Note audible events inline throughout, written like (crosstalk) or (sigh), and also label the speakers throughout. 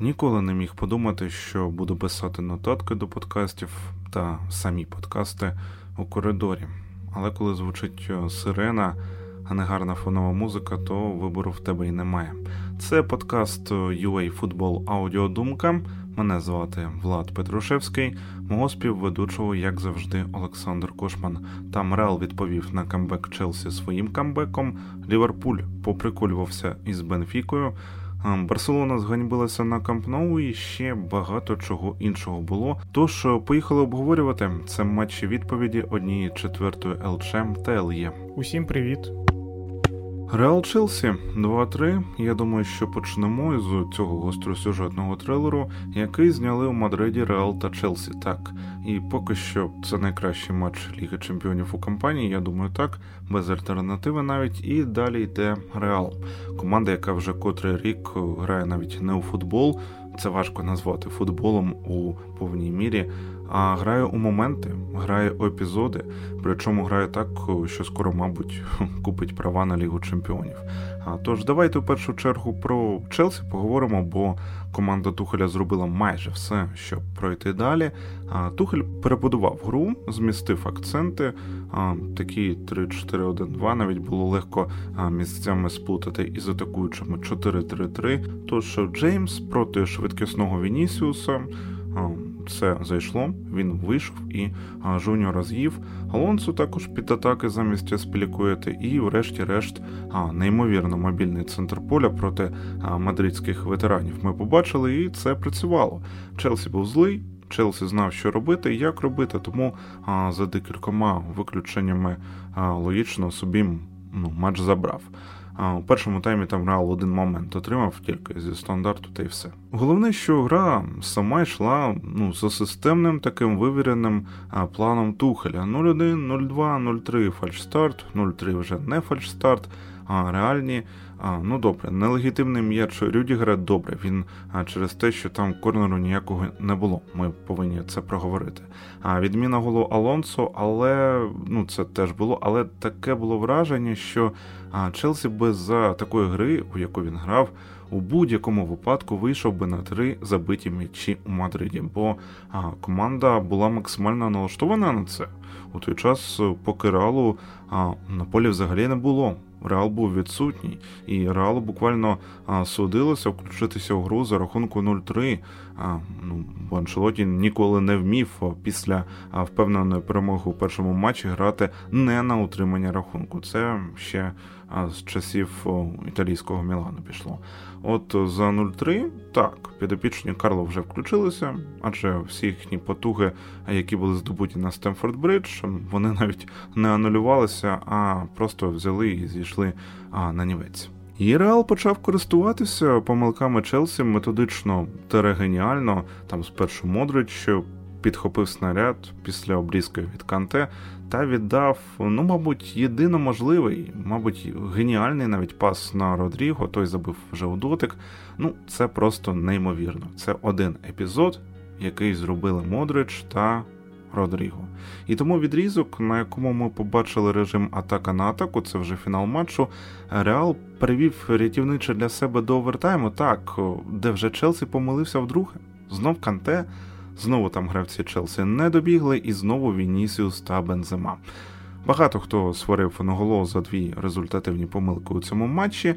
Speaker 1: Ніколи не міг подумати, що буду писати нотатки до подкастів та самі подкасти у коридорі. Але коли звучить е, сирена, а не гарна фонова музика, то вибору в тебе й немає. Це подкаст UA Football Аудіодумка. Мене звати Влад Петрушевський, мого співведучого, як завжди, Олександр Кошман. Там Реал відповів на камбек Челсі своїм камбеком. Ліверпуль поприколювався із Бенфікою. Барселона зганьбилася на Кампноу і ще багато чого іншого було. Тож поїхали обговорювати це матчі відповіді однієї четвертої ЛЧМ та ЛЄ.
Speaker 2: Усім привіт.
Speaker 1: Реал Челсі 2-3. Я думаю, що почнемо з цього гостросюжетного трилеру, який зняли у Мадриді Реал та Челсі. Так, і поки що це найкращий матч Ліги Чемпіонів у кампанії. Я думаю, так, без альтернативи навіть. І далі йде Реал. Команда, яка вже котрий рік грає навіть не у футбол. Це важко назвати футболом у повній мірі а грає у моменти, грає у епізоди, причому грає так, що скоро, мабуть, (laughs) купить права на Лігу Чемпіонів. А тож давайте в першу чергу про Челсі поговоримо, бо команда Тухеля зробила майже все, щоб пройти далі. А Тухель перебудував гру, змістив акценти. А, Такі 3-4-1-2 навіть було легко місцями сплутати із атакуючими 4-3-3. Тож Джеймс проти швидкісного Вінісіуса все зайшло, він вийшов і Жуніора з'їв. Алонсо також під атаки замість спілікуєти, і, врешті-решт, неймовірно мобільний центр поля проти мадридських ветеранів. Ми побачили, і це працювало. Челсі був злий. Челсі знав, що робити і як робити, тому а, за декількома виключеннями а, логічно собі ну, матч забрав. У першому таймі там Реал один момент отримав тільки зі стандарту та й все. Головне, що гра сама йшла ну, за системним таким вивіреним планом Тухеля. 0-1, 0-2, 0-3 фальшстарт, 0-3 вже не фальшстарт, а реальні. А, Ну добре, нелегітимний м'яч Рюдігера добре. Він а, через те, що там корнеру ніякого не було. Ми повинні це проговорити. А відміна голу Алонсо, але ну це теж було, але таке було враження, що а, Челсі без за такої гри, у яку він грав, у будь-якому випадку вийшов би на три забиті м'ячі у Мадриді, бо а, команда була максимально налаштована на це. У той час поки Реалу а, на полі взагалі не було. Реал був відсутній, і Реалу буквально а, судилося включитися в гру за рахунку 0-3. Ну, Аншелоті ніколи не вмів після впевненої перемоги у першому матчі грати не на утримання рахунку. Це ще з часів італійського Мілану пішло. От за 0-3, так, підопічні Карло вже включилися, адже всі їхні потуги, які були здобуті на Стемфорд Бридж, вони навіть не анулювалися, а просто взяли і зійшли на нівець. І Реал почав користуватися помилками Челсі методично та геніально, там спершу Модрич підхопив снаряд після обрізки від Канте та віддав, ну, мабуть, єдино можливий, мабуть, геніальний навіть пас на Родріго, той забив вже у дотик. Ну, це просто неймовірно. Це один епізод, який зробили Модрич та Родріго. І тому відрізок, на якому ми побачили режим атака на атаку, це вже фінал матчу. Реал привів рятівниче для себе до овертайму, так, де вже Челсі помилився вдруге. Знов Канте. Знову там гравці Челсі не добігли, і знову Вінісіус та Бензема. Багато хто сварив наголос за дві результативні помилки у цьому матчі.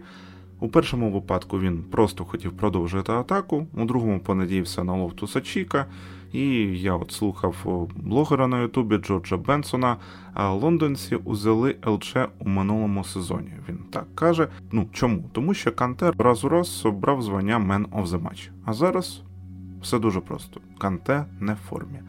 Speaker 1: У першому випадку він просто хотів продовжити атаку, у другому понадіявся на Лофтуса Чіка, і я от слухав блогера на Ютубі Джорджа Бенсона. А лондонці узяли ЛЧ у минулому сезоні. Він так каже. Ну чому? Тому що Кантер раз у раз брав звання Man of the Match. А зараз все дуже просто. Канте не в формі.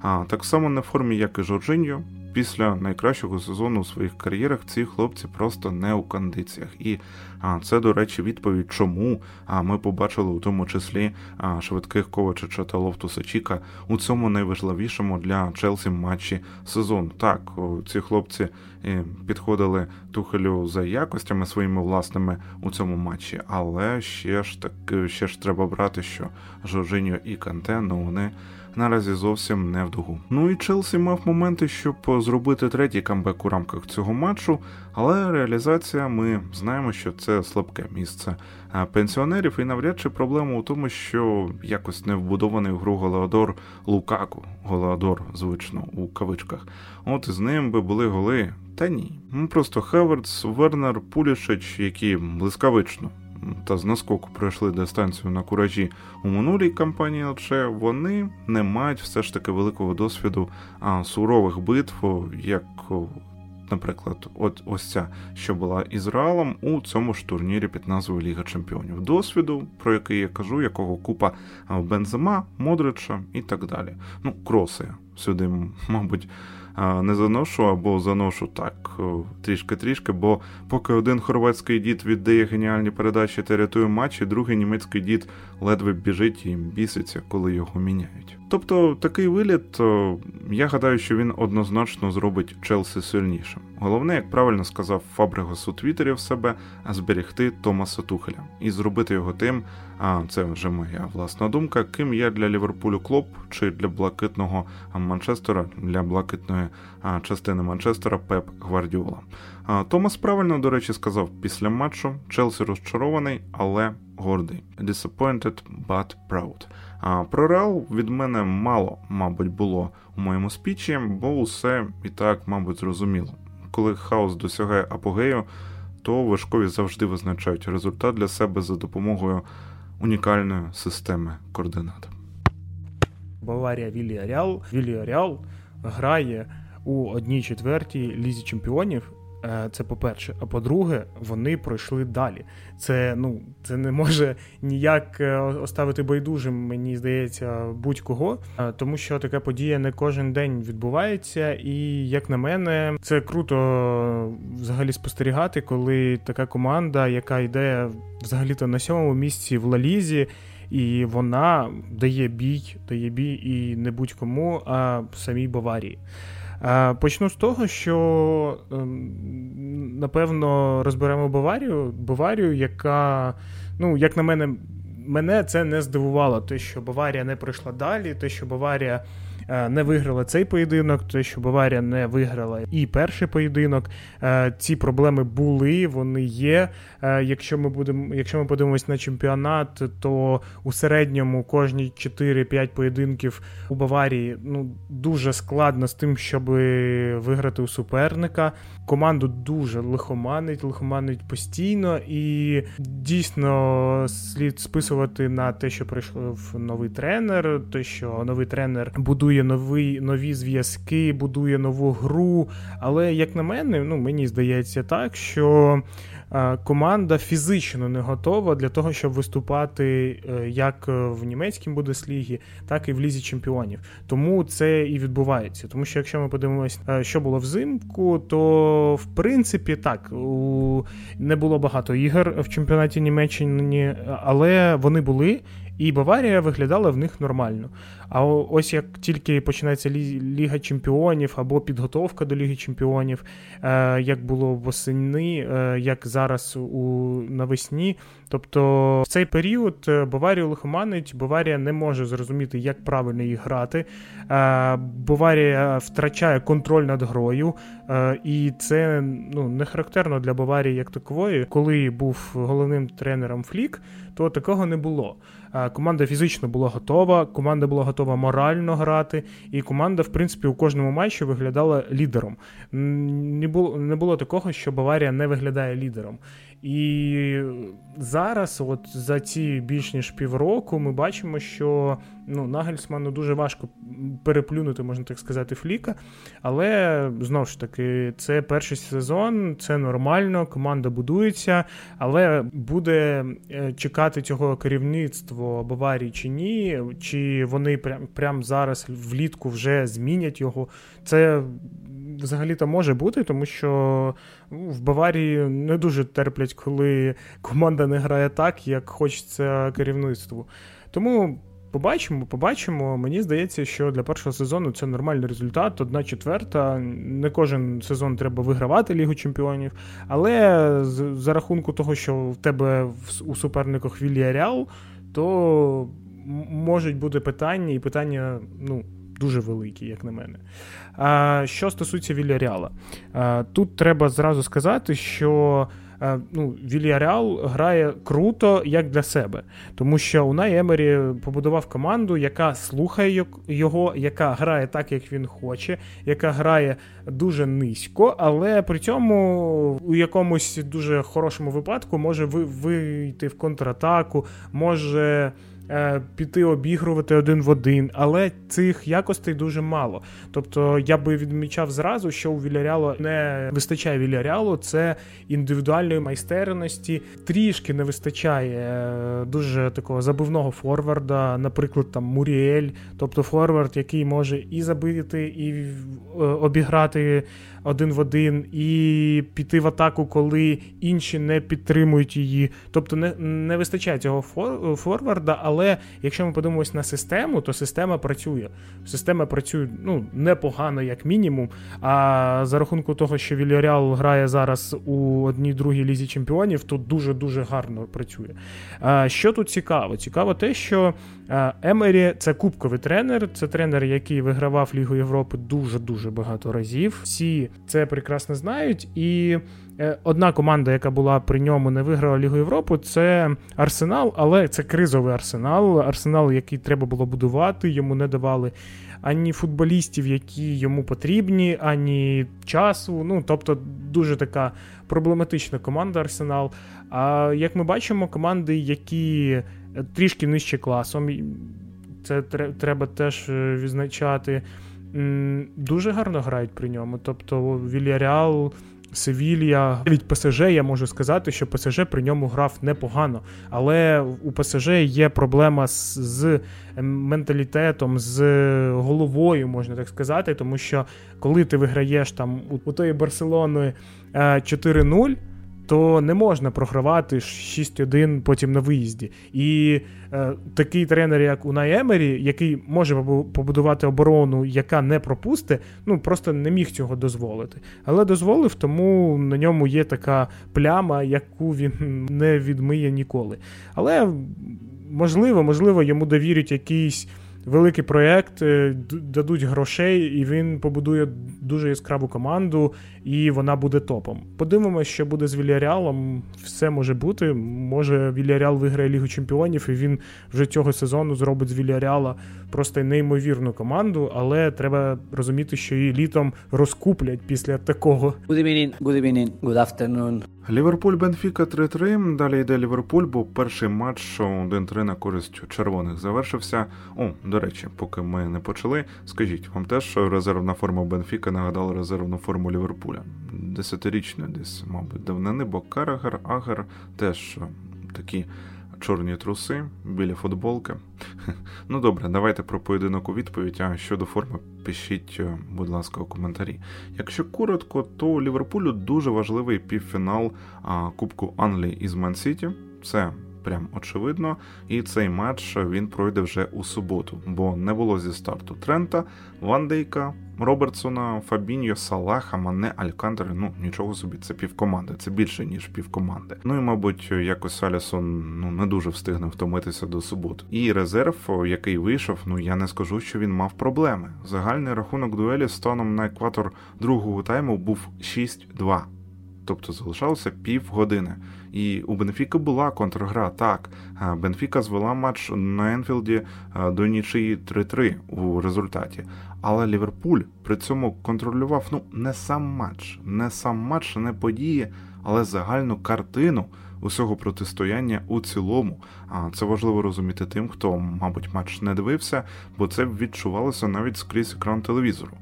Speaker 1: А так само не в формі, як і Жоржиньо. Після найкращого сезону у своїх кар'єрах ці хлопці просто не у кондиціях. І а, це, до речі, відповідь, чому а, ми побачили у тому числі а, швидких Ковачича та Лофтуса Чіка у цьому найважливішому для Челсі матчі сезону. Так, ці хлопці підходили Тухелю за якостями своїми власними у цьому матчі, але ще ж так ще ж треба брати, що Жоржиньо і Канте, ну вони наразі зовсім не в дугу. Ну і Челсі мав моменти, щоб зробити третій камбек у рамках цього матчу, але реалізація ми знаємо, що це слабке місце пенсіонерів, і навряд чи проблема у тому, що якось не вбудований в гру Голеодор Лукаку, Голеодор, звично у кавичках. От з ним би були голи. Та ні. Просто Хеверц, Вернер, Пулішич, які блискавично та з наскоку пройшли дистанцію на куражі у минулій кампанії, лише вони не мають все ж таки великого досвіду а, сурових битв, як, наприклад, от ось ця, що була із у цьому ж турнірі під назвою Ліга Чемпіонів. Досвіду, про який я кажу, якого купа Бензема, Модрича і так далі. Ну, кроси сюди, мабуть не заношу або заношу так трішки-трішки, бо поки один хорватський дід віддає геніальні передачі та рятує матчі, другий німецький дід ледве біжить і біситься, коли його міняють. Тобто такий виліт, я гадаю, що він однозначно зробить Челсі сильнішим. Головне, як правильно сказав Фабрегас у Твіттері в себе, зберегти Томаса Тухеля і зробити його тим, а це вже моя власна думка, ким є для Ліверпулю Клоп чи для блакитного Манчестера, для блакитної частини Манчестера Пеп Гвардіола. Томас правильно, до речі, сказав після матчу Челсі розчарований, але гордий. Disappointed, but proud. А про Реал від мене мало, мабуть, було у моєму спічі, бо усе і так, мабуть, зрозуміло. Коли хаос досягає апогею, то важкові завжди визначають результат для себе за допомогою унікальної системи координат.
Speaker 2: Баварія Віліаріал. Віліаріал грає у одній четвертій лізі чемпіонів. Е, це по-перше. А по-друге, вони пройшли далі. Це ну, це не може ніяк е, оставити байдужим, мені здається, будь-кого, е, тому що така подія не кожен день відбувається, і як на мене, це круто взагалі спостерігати, коли така команда, яка йде взагалі-то на сьомому місці в Лалізі. І вона дає бій, дає бій і не будь-кому, а самій Баварії. Почну з того, що ем, напевно розберемо Баварію, Баварію, яка, ну, як на мене, мене це не здивувало, те, що Баварія не пройшла далі, те, що Баварія Е, не виграла цей поєдинок, те, що Баварія не виграла і перший поєдинок. Е, ці проблеми були, вони є. Е, якщо ми будемо, якщо ми подивимось на чемпіонат, то у середньому кожні 4-5 поєдинків у Баварії ну дуже складно з тим, щоб виграти у суперника. Команду дуже лихоманить, лихоманить постійно, і дійсно слід списувати на те, що прийшов новий тренер, те, що новий тренер будує будує нові нові зв'язки, будує нову гру. Але, як на мене, ну мені здається так, що команда фізично не готова для того, щоб виступати е, як в німецькій Бундеслігі, так і в лізі чемпіонів. Тому це і відбувається. Тому що якщо ми подивимося, е, що було взимку, то в принципі так не було багато ігор в чемпіонаті Німеччини, але вони були. І Баварія виглядала в них нормально. А ось як тільки починається Ліга Чемпіонів або підготовка до Ліги Чемпіонів, е, як було восени, е, як зараз у навесні. Тобто в цей період е, Баварію лихоманить, Баварія не може зрозуміти, як правильно їх грати. Баварія втрачає контроль над грою, і це ну, не характерно для Баварії як такової. Коли був головним тренером Флік, то такого не було. Команда фізично була готова, команда була готова морально грати, і команда, в принципі, у кожному матчі виглядала лідером. Не було не було такого, що Баварія не виглядає лідером. І зараз, от за ці більш ніж півроку, ми бачимо, що ну, Нагельсману дуже важко переплюнути, можна так сказати, Фліка. Але знову ж таки, це перший сезон, це нормально, команда будується, але буде е, чекати цього керівництво Баварії чи ні, чи вони прям, прям зараз влітку вже змінять його. Це взагалі-то може бути, тому що в Баварії не дуже терплять, коли команда не грає так, як хочеться керівництву. Тому. Побачимо, побачимо. Мені здається, що для першого сезону це нормальний результат. Одна четверта. Не кожен сезон треба вигравати Лігу Чемпіонів. Але за рахунку того, що в тебе у суперниках Вільяріал, то можуть бути питання, і питання, ну. Дуже великі, як на мене. А, Що стосується Вільяріала, тут треба зразу сказати, що ну, Вільяреал грає круто як для себе, тому що Унай Емері побудував команду, яка слухає його, яка грає так, як він хоче, яка грає дуже низько, але при цьому у якомусь дуже хорошому випадку може вийти в контратаку, може. Е, піти обігрувати один в один, але цих якостей дуже мало. Тобто я би відмічав зразу, що у Віляріалу не вистачає Віляріалу, це індивідуальної майстерності, трішки не вистачає е, дуже такого забивного форварда, наприклад, там Муріель, тобто форвард, який може і забити, і е, обіграти один в один, і піти в атаку, коли інші не підтримують її. Тобто не не вистачає цього форварда, але якщо ми подивимось на систему, то система працює. Система працює ну, непогано, як мінімум. А за рахунку того, що Вільяріал грає зараз у одній другій лізі чемпіонів, то дуже-дуже гарно працює. А, Що тут цікаво? Цікаво те, що Емері це кубковий тренер, це тренер, який вигравав Лігу Європи дуже-дуже багато разів. Всі це прекрасно знають. І е, одна команда, яка була при ньому, не виграла Лігу Європи, це Арсенал, але це кризовий арсенал. Арсенал, який треба було будувати, йому не давали. Ані футболістів, які йому потрібні, ані часу. Ну, тобто, дуже така проблематична команда Арсенал. А як ми бачимо, команди, які е, трішки нижче класом, це треба теж е, відзначати дуже гарно грають при ньому. Тобто Вільяреал, Севілья, навіть ПСЖ, я можу сказати, що ПСЖ при ньому грав непогано. Але у ПСЖ є проблема з, з менталітетом, з головою, можна так сказати, тому що коли ти виграєш там у, у тої Барселони 4-0. То не можна програвати 6-1 потім на виїзді. І е, такий тренер, як Унай Емері, який може побудувати оборону, яка не пропусте, ну просто не міг цього дозволити. Але дозволив, тому на ньому є така пляма, яку він (laughs) не відмиє ніколи. Але можливо, можливо, йому довірять якийсь великий проєкт, е, дадуть грошей, і він побудує дуже яскраву команду, і вона буде топом. Подивимося, що буде з Вільяріалом. Все може бути. Може, Вільяріал виграє Лігу Чемпіонів, і він вже цього сезону зробить з Вільяріала просто неймовірну команду, але треба розуміти, що її літом розкуплять після такого.
Speaker 3: Good evening, good evening, good afternoon.
Speaker 1: Ліверпуль Бенфіка 3-3. Далі йде Ліверпуль, бо перший матч 1-3 на користь червоних завершився. О, до речі, поки ми не почали, скажіть, вам теж резервна форма Бенфіка нагадала резервну форму Ліверпуля? Десятирічна десь, мабуть, давнини, бо Карагер, Агер теж такі чорні труси, біля футболки. (laughs) Ну добре, давайте про поєдинок у відповідь. А щодо форми, пишіть, е, будь ласка, у коментарі. Якщо коротко, то у Ліверпулю дуже важливий півфінал Кубку Англії із Ман-Сіті. Це прям очевидно. І цей матч він пройде вже у суботу, бо не було зі старту Трента, Вандейка, Робертсона, Фабіньо, Салаха, Мане, Алькантери. Ну нічого собі, це півкоманди, це більше ніж півкоманди. Ну і мабуть, якось Алісон ну не дуже встигне втомитися до суботи. І резерв, який вийшов, ну я не скажу, що він мав проблеми. Загальний рахунок дуелі станом на екватор другого тайму був 6-2 тобто залишалося півгодини. І у Бенфіка була контргра. Так, Бенфіка звела матч на Енфілді до нічиї 3-3 у результаті. Але Ліверпуль при цьому контролював ну не сам матч, не сам матч, не події, але загальну картину усього протистояння у цілому. А це важливо розуміти тим, хто, мабуть, матч не дивився, бо це відчувалося навіть скрізь екран телевізору.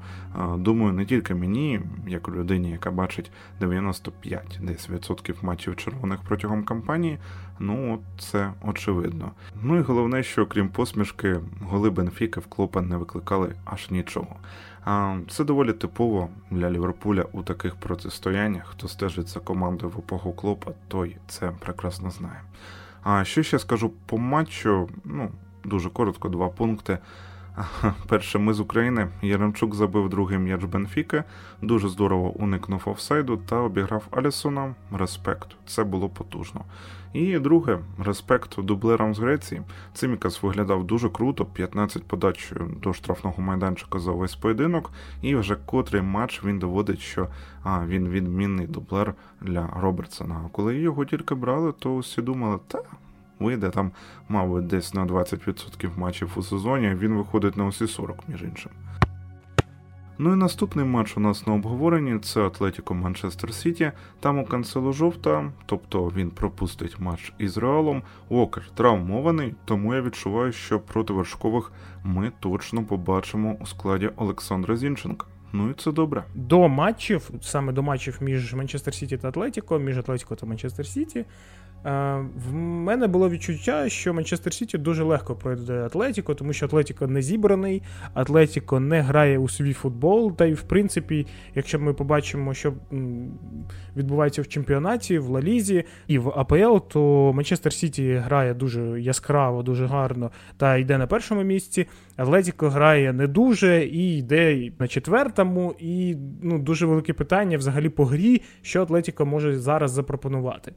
Speaker 1: Думаю, не тільки мені, як людині, яка бачить 95 десь відсотків матчів червоних протягом кампанії. Ну, це очевидно. Ну і головне, що крім посмішки, голи Бенфіка в Клопа не викликали аж нічого. Це доволі типово для Ліверпуля у таких протистояннях. Хто стежить за командою в епоху Клопа, той це прекрасно знає. А що ще скажу по матчу? Ну, дуже коротко, два пункти. (laughs) Перше ми з України. Яремчук забив другий м'яч Бенфіки, дуже здорово уникнув офсайду та обіграв Алісона. Респект, це було потужно. І друге, респект дублерам з Греції. Цимікас виглядав дуже круто, 15 подач до штрафного майданчика за весь поєдинок, і вже котрий матч він доводить, що а, він відмінний дублер для Робертсона. А коли його тільки брали, то всі думали, та вийде там, мабуть, десь на 20% матчів у сезоні, він виходить на усі 40, між іншим. Ну і наступний матч у нас на обговоренні це Атлетіко Манчестер Сіті. Там у канцелу жовта, тобто він пропустить матч із Реалом. Уокер травмований, тому я відчуваю, що проти вершкових ми точно побачимо у складі Олександра Зінченка. Ну і це добре.
Speaker 2: До матчів, саме до матчів між Манчестер Сіті та Атлетіко, між Атлетіко та Манчестер Сіті, в мене було відчуття, що Манчестер Сіті дуже легко пройде Атлетіко, тому що Атлетіко не зібраний, Атлетіко не грає у свій футбол. Та й, в принципі, якщо ми побачимо, що відбувається в чемпіонаті, в Ла Лізі і в АПЛ, то Манчестер Сіті грає дуже яскраво, дуже гарно та йде на першому місці. Атлетіко грає не дуже і йде на четвертому. І ну, дуже велике питання взагалі по грі, що Атлетіко може зараз запропонувати.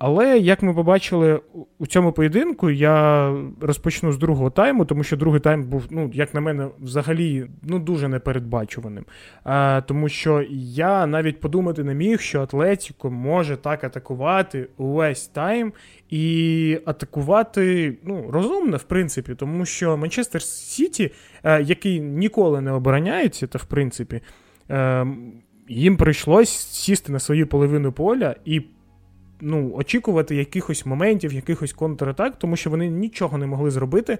Speaker 2: Але як ми побачили у цьому поєдинку, я розпочну з другого тайму, тому що другий тайм був, ну, як на мене, взагалі ну, дуже непередбачуваним. А, Тому що я навіть подумати не міг, що Атлетіко може так атакувати увесь тайм і атакувати ну, розумно, в принципі, тому що Манчестер Сіті, е, який ніколи не обороняється, то в принципі, е, їм прийшлось сісти на свою половину поля і ну, очікувати якихось моментів, якихось контратак, тому що вони нічого не могли зробити.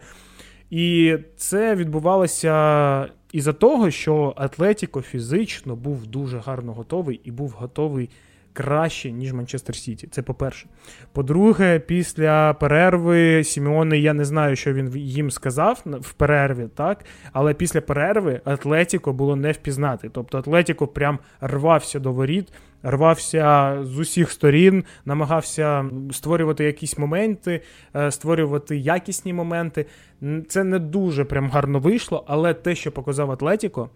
Speaker 2: І це відбувалося із-за того, що Атлетіко фізично був дуже гарно готовий і був готовий краще, ніж Манчестер Сіті. Це по-перше. По-друге, після перерви Сімеони, я не знаю, що він їм сказав в перерві, так? Але після перерви Атлетіко було не впізнати. Тобто Атлетіко прям рвався до воріт. Рвався з усіх сторін, намагався створювати якісь моменти, е, створювати якісні моменти. Це не дуже прям гарно вийшло, але те, що показав Атлетіко,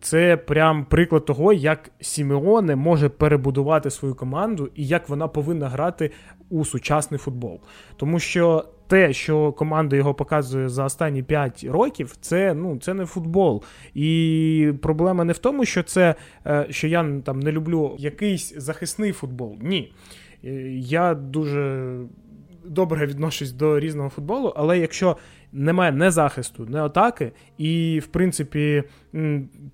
Speaker 2: це прям приклад того, як Сімеоне може перебудувати свою команду і як вона повинна грати у сучасний футбол. Тому що те, що команда його показує за останні 5 років, це ну, це не футбол. І проблема не в тому, що це е, що я там не люблю якийсь захисний футбол. Ні. Е, я дуже добре відношусь до різного футболу, але якщо немає не захисту, не атаки, і, в принципі,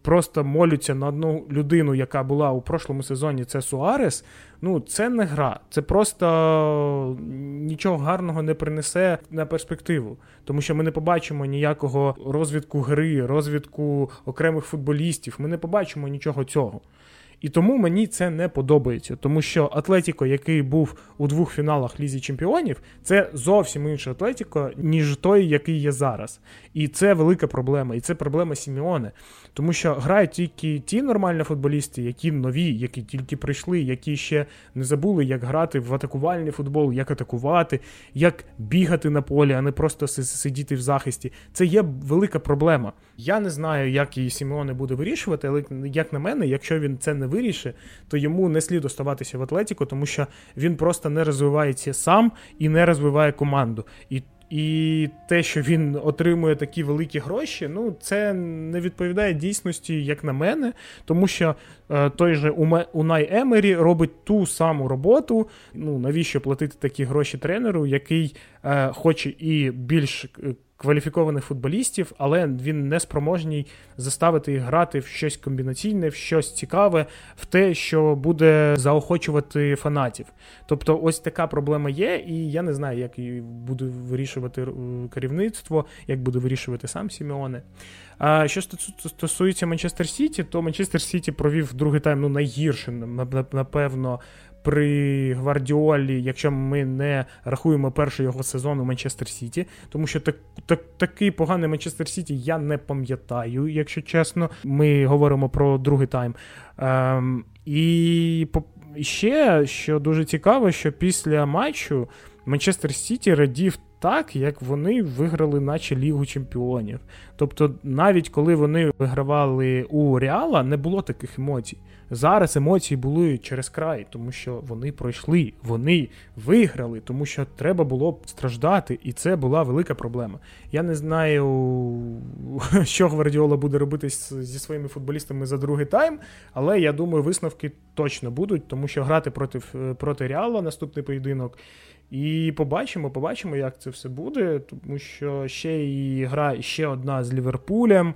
Speaker 2: просто молються на одну людину, яка була у прошлому сезоні, це Суарес. Ну, це не гра. Це просто нічого гарного не принесе на перспективу. Тому що ми не побачимо ніякого розвідку гри, розвідку окремих футболістів. Ми не побачимо нічого цього. І тому мені це не подобається, тому що Атлетіко, який був у двох фіналах Лізі Чемпіонів, це зовсім інше Атлетіко, ніж той, який є зараз. І це велика проблема. І це проблема Сіміоне. Тому що грають тільки ті нормальні футболісти, які нові, які тільки прийшли, які ще не забули, як грати в атакувальний футбол, як атакувати, як бігати на полі, а не просто сидіти в захисті. Це є велика проблема. Я не знаю, як її Сімеоне буде вирішувати, але як на мене, якщо він це не вирішить, то йому не слід оставатися в Атлетіку, тому що він просто не розвивається сам і не розвиває команду. І і те, що він отримує такі великі гроші, ну це не відповідає дійсності, як на мене, тому що е, той же Унай Емері робить ту саму роботу. Ну навіщо платити такі гроші тренеру, який е, хоче і більш кваліфікованих футболістів, але він не спроможний заставити їх грати в щось комбінаційне, в щось цікаве, в те, що буде заохочувати фанатів. Тобто, ось така проблема є, і я не знаю, як її буде вирішувати е, керівництво, як буде вирішувати сам Сімеоне. А що стосується Манчестер Сіті, то Манчестер Сіті провів другий тайм ну найгірше, напевно, при Гвардіолі, якщо ми не рахуємо перший його сезон у Манчестер Сіті, тому що так, так, такий поганий Манчестер Сіті я не пам'ятаю, якщо чесно. Ми говоримо про другий тайм. Ем, І ще, що дуже цікаво, що після матчу Манчестер Сіті радів так, як вони виграли, наче Лігу Чемпіонів. Тобто, навіть коли вони вигравали у Реала, не було таких емоцій. Зараз емоції були через край, тому що вони пройшли, вони виграли, тому що треба було страждати, і це була велика проблема. Я не знаю, (laughs) що Гвардіола буде робити зі своїми футболістами за другий тайм, але я думаю, висновки точно будуть, тому що грати проти проти Реала наступний поєдинок. І побачимо, побачимо, як це все буде, тому що ще і гра ще одна з Ліверпулем.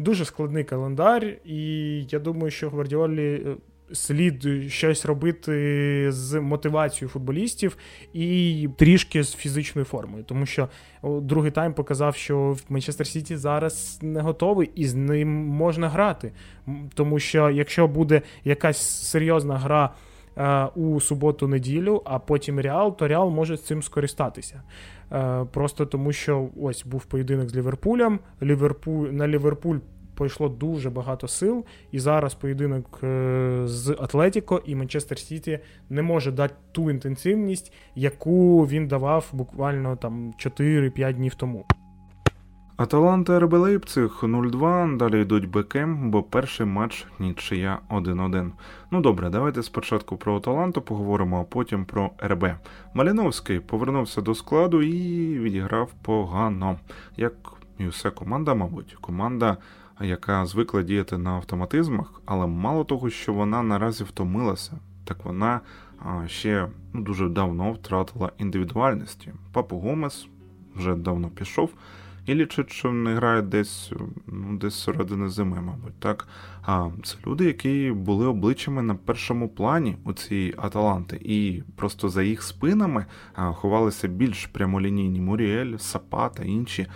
Speaker 2: Дуже складний календар, і я думаю, що Гвардіолі е, слід щось робити з мотивацією футболістів і трішки з фізичною формою, тому що другий тайм показав, що Манчестер Сіті зараз не готовий і з ним можна грати. Тому що якщо буде якась серйозна гра. Е, у суботу-неділю, а потім Реал, то Реал може цим скористатися. Е, просто тому, що ось був поєдинок з Ліверпулем. Ліверпуль на Ліверпуль пойшло дуже багато сил, і зараз поєдинок е, з Атлетіко і Манчестер Сіті не може дати ту інтенсивність, яку він давав буквально там 4-5 днів тому.
Speaker 1: Аталанта РБ Лейпциг 0-2, далі йдуть бекем, бо перший матч нічия 1-1. Ну добре, давайте спочатку про Аталанту поговоримо, а потім про РБ. Маліновський повернувся до складу і відіграв погано. Як і усе команда, мабуть, команда, яка звикла діяти на автоматизмах, але мало того, що вона наразі втомилася, так вона ще ну, дуже давно втратила індивідуальності. Папу Гомес вже давно пішов. І лічить, що не грають десь ну, десь середини зими, мабуть. так. А це люди, які були обличчями на першому плані у цій Аталанти, і просто за їх спинами ховалися більш прямолінійні Муріель, Сапа та інші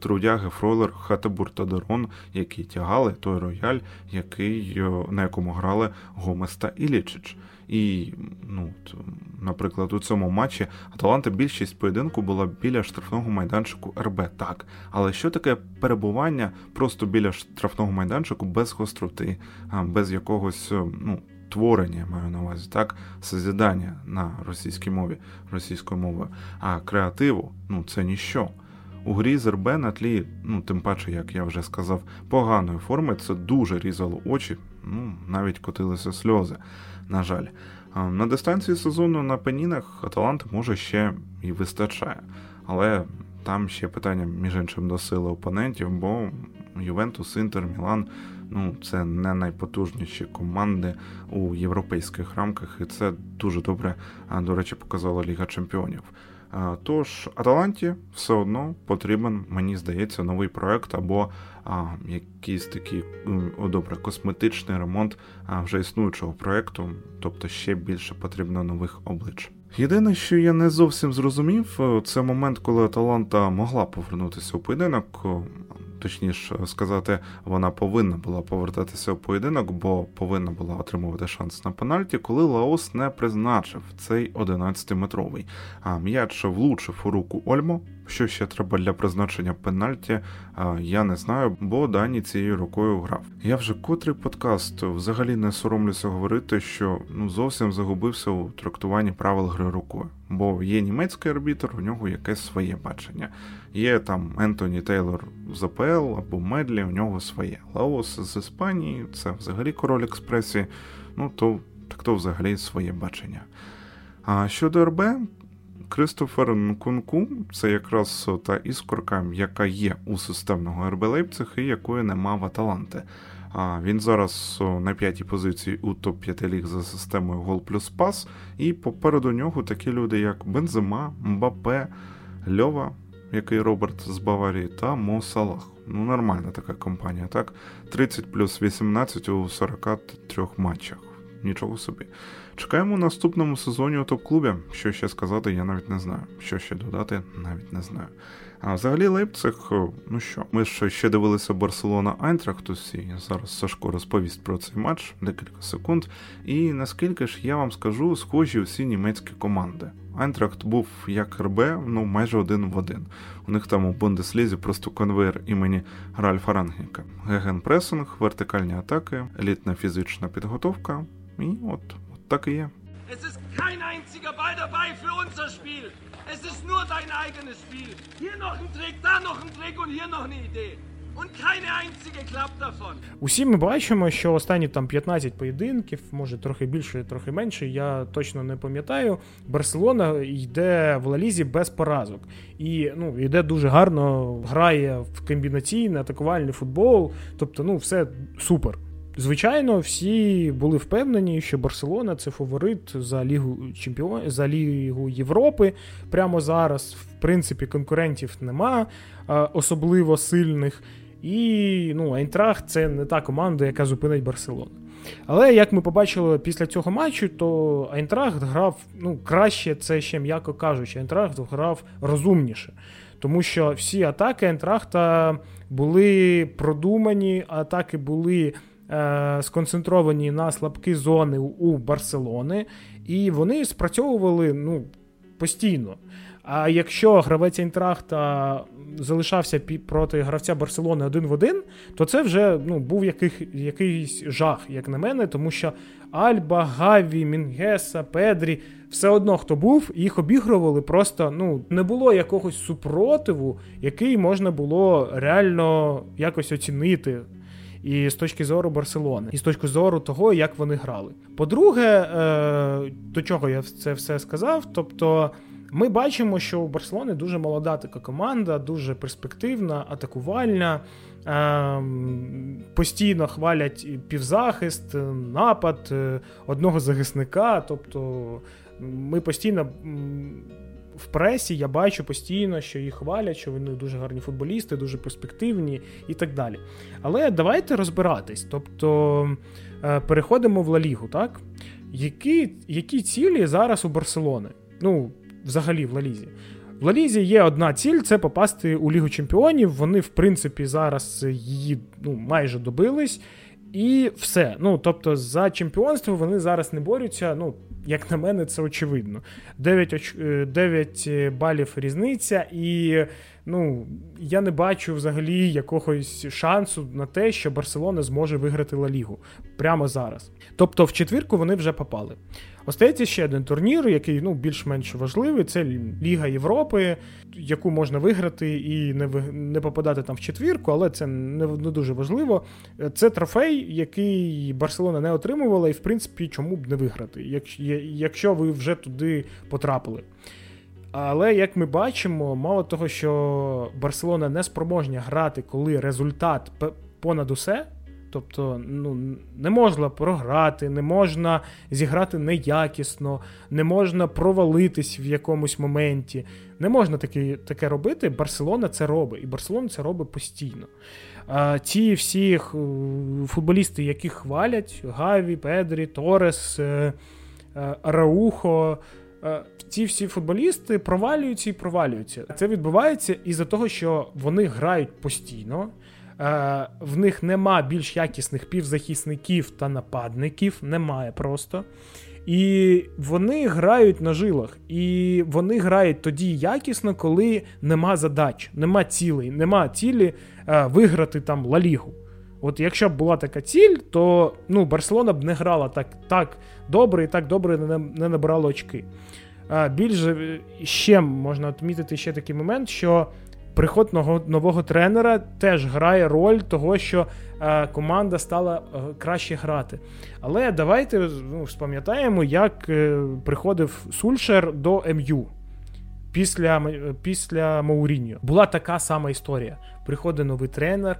Speaker 1: трудяги Фройлер, Хатебур та Дерон, які тягали той рояль, який, на якому грали Гомес та Ілічич. І, ну, наприклад, у цьому матчі Аталанта більшість поєдинку була біля штрафного майданчику РБ, так. Але що таке перебування просто біля штрафного майданчику без гостроти, без якогось ну, творення, маю на увазі, так, созідання на російській мові, російською мовою, а креативу ну це ніщо. У грі з РБ на тлі, ну тим паче, як я вже сказав, поганої форми це дуже різало очі, ну навіть котилися сльози на жаль. На дистанції сезону на пенінах Аталант може ще і вистачає, але там ще питання, між іншим, до сили опонентів, бо Ювентус, Інтер, Мілан ну це не найпотужніші команди у європейських рамках, і це дуже добре, до речі, показала Ліга Чемпіонів. Тож Аталанті все одно потрібен, мені здається, новий проект або а, якийсь такий добре косметичний ремонт а, вже існуючого проекту, тобто ще більше потрібно нових облич. Єдине, що я не зовсім зрозумів, це момент, коли Аталанта могла повернутися у поєдинок точніше сказати, вона повинна була повертатися у поєдинок, бо повинна була отримувати шанс на пенальті, коли Лаос не призначив цей 11-метровий. А м'яч влучив у руку Ольмо. Що ще треба для призначення пенальті, я не знаю, бо Дані цією рукою грав. Я вже котрий подкаст взагалі не соромлюся говорити, що ну зовсім загубився у трактуванні правил гри рукою. Бо є німецький арбітр, у нього якесь своє бачення. Є там Ентоні Тейлор з АПЛ або Медлі, у нього своє. Лаос з Іспанії, це взагалі король експресії, ну то так то взагалі своє бачення. А щодо РБ, Кристофер Нкунку це якраз та іскорка, яка є у системного РБ Лейпциг і якої нема в Аталанти. Він зараз на п'ятій позиції у топ-5 ліг за системою гол плюс пас. І попереду нього такі люди, як Бензема, Мбапе, Льова, який Роберт з Баварії, та Мо Салах. Ну, нормальна така компанія, так? 30 плюс 18 у 43 матчах. Нічого собі. Чекаємо наступному сезоні у топ-клубі. Що ще сказати, я навіть не знаю. Що ще додати, навіть не знаю. А взагалі Лейпциг, ну що, ми ж ще дивилися Барселона Айнтрахт усі. Зараз Сашко розповість про цей матч декілька секунд. І наскільки ж я вам скажу, схожі усі німецькі команди. Айнтрахт був як РБ, ну майже один в один. У них там у Бундеслізі просто конвейер імені Ральфа Рангніка. Гегенпресинг, вертикальні атаки, елітна фізична підготовка. І от, от так і є. Es ist kein einziger Ball dabei für unser Spiel.
Speaker 4: Es ist nur dein eigenes Spiel. Hier noch ein Trick, da noch ein Trick und hier noch eine Idee.
Speaker 2: Усі ми бачимо, що останні там 15 поєдинків, може трохи більше, трохи менше. Я точно не пам'ятаю. Барселона йде в Лалізі без поразок. І ну, йде дуже гарно, грає в комбінаційний атакувальний футбол. Тобто, ну, все супер. Звичайно, всі були впевнені, що Барселона це фаворит за Лігу Чемпіон... за Лігу Європи. Прямо зараз, в принципі, конкурентів нема особливо сильних. І ну, Айнтрахт це не та команда, яка зупинить Барселону. Але як ми побачили після цього матчу, то Айнтрахт грав ну, краще, це ще м'яко кажучи, Айнтрахт грав розумніше. Тому що всі атаки Айнтрахта були продумані, атаки були е, сконцентровані на слабкі зони у Барселони, і вони спрацьовували ну, постійно. А якщо гравець Інтрахта залишався проти гравця Барселони один в один, то це вже ну, був яких, якийсь жах, як на мене, тому що Альба, Гаві, Мінгеса, Педрі, все одно хто був, їх обігрували, просто ну, не було якогось супротиву, який можна було реально якось оцінити. І з точки зору Барселони, і з точки зору того, як вони грали. По-друге, е, до чого я це все сказав? Тобто ми бачимо, що у Барселони дуже молода така команда, дуже перспективна, атакувальна. Ем, постійно хвалять півзахист, напад е, одного захисника. Тобто ми постійно в пресі я бачу постійно, що їх хвалять, що вони дуже гарні футболісти, дуже перспективні і так далі. Але давайте розбиратись. Тобто е, переходимо в Ла Лігу, так? Які які цілі зараз у Барселони? Ну, взагалі в Лалізі. В Лалізі є одна ціль це попасти у Лігу Чемпіонів. Вони, в принципі, зараз її ну, майже добились. І все. Ну, тобто, за чемпіонство вони зараз не борються. Ну, як на мене, це очевидно. 9 оч... 9 е, балів різниця, і ну, я не бачу взагалі якогось шансу на те, що Барселона зможе виграти Ла Лігу прямо зараз. Тобто, в четвірку вони вже попали. Остається ще один турнір, який ну, більш-менш важливий. Це Ліга Європи, яку можна виграти і не не попадати там в четвірку, але це не, не дуже важливо. Це трофей, який Барселона не отримувала, і в принципі, чому б не виграти, якщо ви вже туди потрапили. Але як ми бачимо, мало того, що Барселона не спроможня грати, коли результат понад усе. Тобто ну, не можна програти, не можна зіграти неякісно, не можна провалитись в якомусь моменті. Не можна таке таке робити. Барселона це робить, і Барселона це робить постійно. А Ті всі футболісти, які хвалять: Гаві, Педрі, Торес, е, е, Раухо. Е, ці всі футболісти провалюються і провалюються. Це відбувається із-за того, що вони грають постійно. Е, в них нема більш якісних півзахисників та нападників, немає просто. І вони грають на жилах. І вони грають тоді якісно, коли нема задач, нема цілей, нема цілі е, виграти там Лалігу. От якщо б була така ціль, то ну, Барселона б не грала так так добре і так добре не, не набирала очки. А, Більше ще можна відмітити ще такий момент, що приход нового, тренера теж грає роль того, що е, команда стала е, краще грати. Але давайте ну, спам'ятаємо, як е, приходив Сульшер до МЮ. Після після Мауріньо. Була така сама історія. Приходить новий тренер,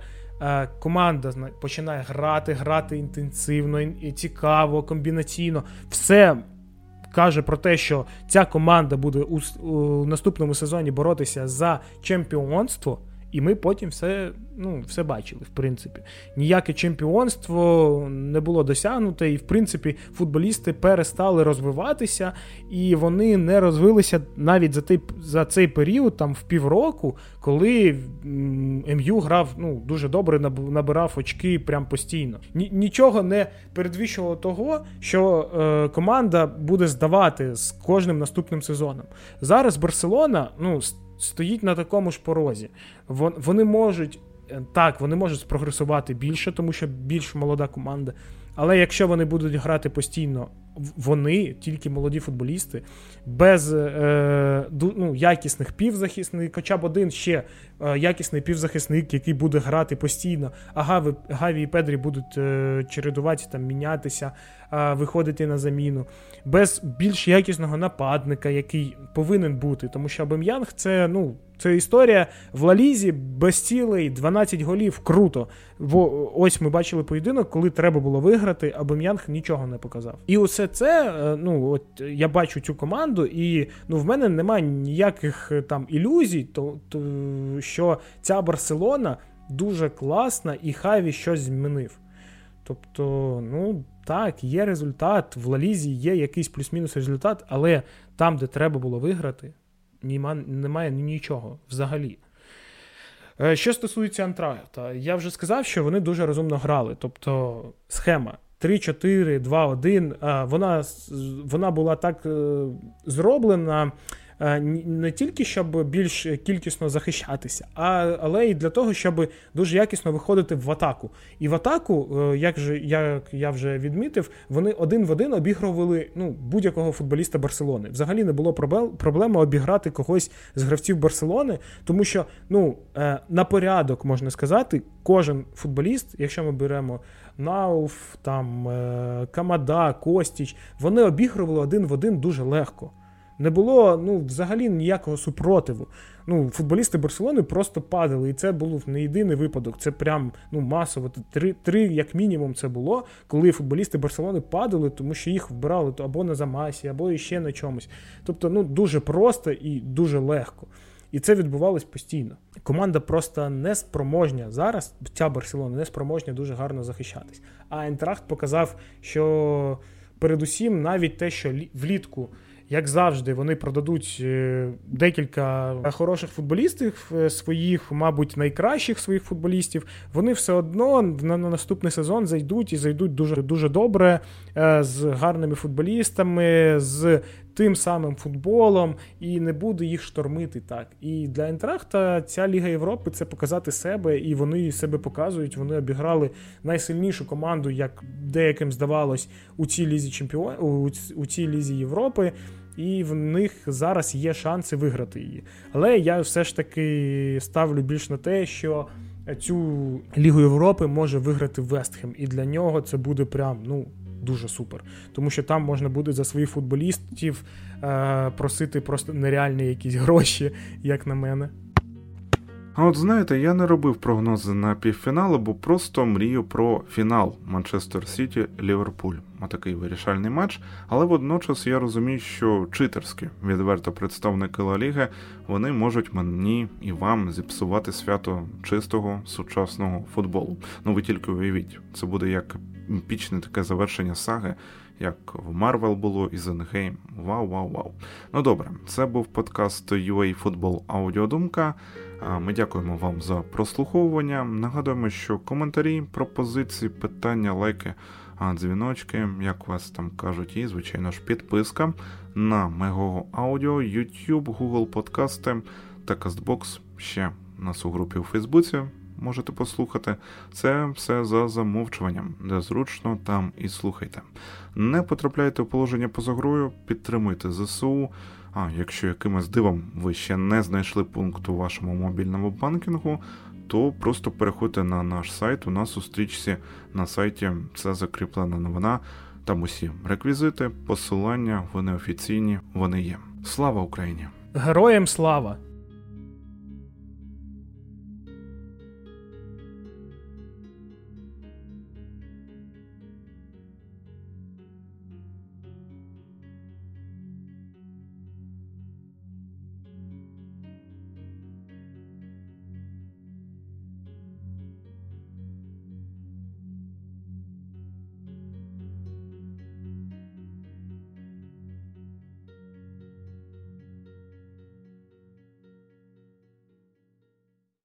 Speaker 2: команда починає грати, грати інтенсивно, цікаво, комбінаційно. Все каже про те, що ця команда буде у, у наступному сезоні боротися за чемпіонство. І ми потім все ну, все бачили, в принципі. Ніяке чемпіонство не було досягнуте, і, в принципі, футболісти перестали розвиватися, і вони не розвилися навіть за той, за цей період, там в півроку, коли МЮ грав ну, дуже добре, набирав очки прям постійно. Нічого не передвіщувало того, що е, команда буде здавати з кожним наступним сезоном. Зараз Барселона, ну стоїть на такому ж порозі. Вони можуть е, так, вони можуть спрогресувати більше, тому що більш молода команда. Але якщо вони будуть грати постійно вони, тільки молоді футболісти, без е, ну, якісних півзахисників, хоча б один ще е, якісний півзахисник, який буде грати постійно, а Гаві, Гаві і Педрі будуть е, чередуватися, там, мінятися, е, виходити на заміну, без більш якісного нападника, який повинен бути. Тому що Абем'янг це ну, це історія в Лалізі без цілей 12 голів. Круто. Бо ось ми бачили поєдинок, коли треба було виграти, а Бем'янг нічого не показав. І усе це, е, ну от я бачу цю команду, і ну в мене немає ніяких е, там ілюзій, то, то що ця Барселона дуже класна і Хаві щось змінив. Тобто, ну так, є результат. В Лалізі є якийсь плюс-мінус результат, але там, де треба було виграти, немає нічого взагалі. Е, що стосується Антрахта, я вже сказав, що вони дуже розумно грали. Тобто схема 3-4, 2-1, вона вона була так е, зроблена. Е, не тільки щоб більш кількісно захищатися, а, але й для того, щоб дуже якісно виходити в атаку. І в атаку, е, як же як я вже відмітив, вони один в один обігрували ну, будь-якого футболіста Барселони. Взагалі не було проблеми обіграти когось з гравців Барселони, тому що ну, на порядок можна сказати, кожен футболіст, якщо ми беремо Науф, там Камада, Костіч, вони обігрували один в один дуже легко. Не було ну, взагалі ніякого супротиву. Ну, Футболісти Барселони просто падали. І це був не єдиний випадок. Це прям ну, масово. Три, три, як мінімум, це було, коли футболісти Барселони падали, тому що їх вбирали або на замасі, або ще на чомусь. Тобто, ну, дуже просто і дуже легко. І це відбувалось постійно. Команда просто не спроможня зараз. Ця Барселона не спроможня дуже гарно захищатись. А Ентрахт показав, що передусім навіть те, що влітку як завжди, вони продадуть е, декілька хороших футболістів е, своїх, мабуть, найкращих своїх футболістів. Вони все одно на наступний сезон зайдуть і зайдуть дуже дуже добре е, з гарними футболістами, з тим самим футболом, і не буде їх штормити так. І для Ентрахта ця Ліга Європи це показати себе, і вони себе показують. Вони обіграли найсильнішу команду, як деяким здавалось, у цій лізі чемпіон у цій лізі Європи і в них зараз є шанси виграти її. Але я все ж таки ставлю більш на те, що цю Лігу Європи може виграти Вестхем, і для нього це буде прям ну. Дуже супер, тому що там можна буде за своїх футболістів е, просити просто нереальні якісь гроші, як на мене.
Speaker 1: А от знаєте, я не робив прогнози на півфінали, бо просто мрію про фінал Манчестер Сіті Ліверпуль. Отакий вирішальний матч. Але водночас я розумію, що читерські відверто представники Ла Ліги, вони можуть мені і вам зіпсувати свято чистого сучасного футболу. Ну ви тільки уявіть, це буде епічне таке завершення саги. Як в Марвел було Endgame. Вау, вау, вау. Ну добре, це був подкаст UA Football Аудіодумка. Ми дякуємо вам за прослуховування. Нагадуємо, що коментарі, пропозиції, питання, лайки, дзвіночки, як вас там кажуть, і, звичайно ж, підписка на Мегого Аудіо, YouTube, Google Подкасти та Castbox ще нас у групі у Фейсбуці. Можете послухати. Це все за замовчуванням, де зручно там і слухайте. Не потрапляйте у положення поза грою, підтримуйте ЗСУ. А якщо якимось дивом ви ще не знайшли пункт у вашому мобільному банкінгу, то просто переходьте на наш сайт. У нас у на сайті це закріплена новина. Там усі реквізити, посилання, вони офіційні, вони є. Слава Україні!
Speaker 2: Героям слава!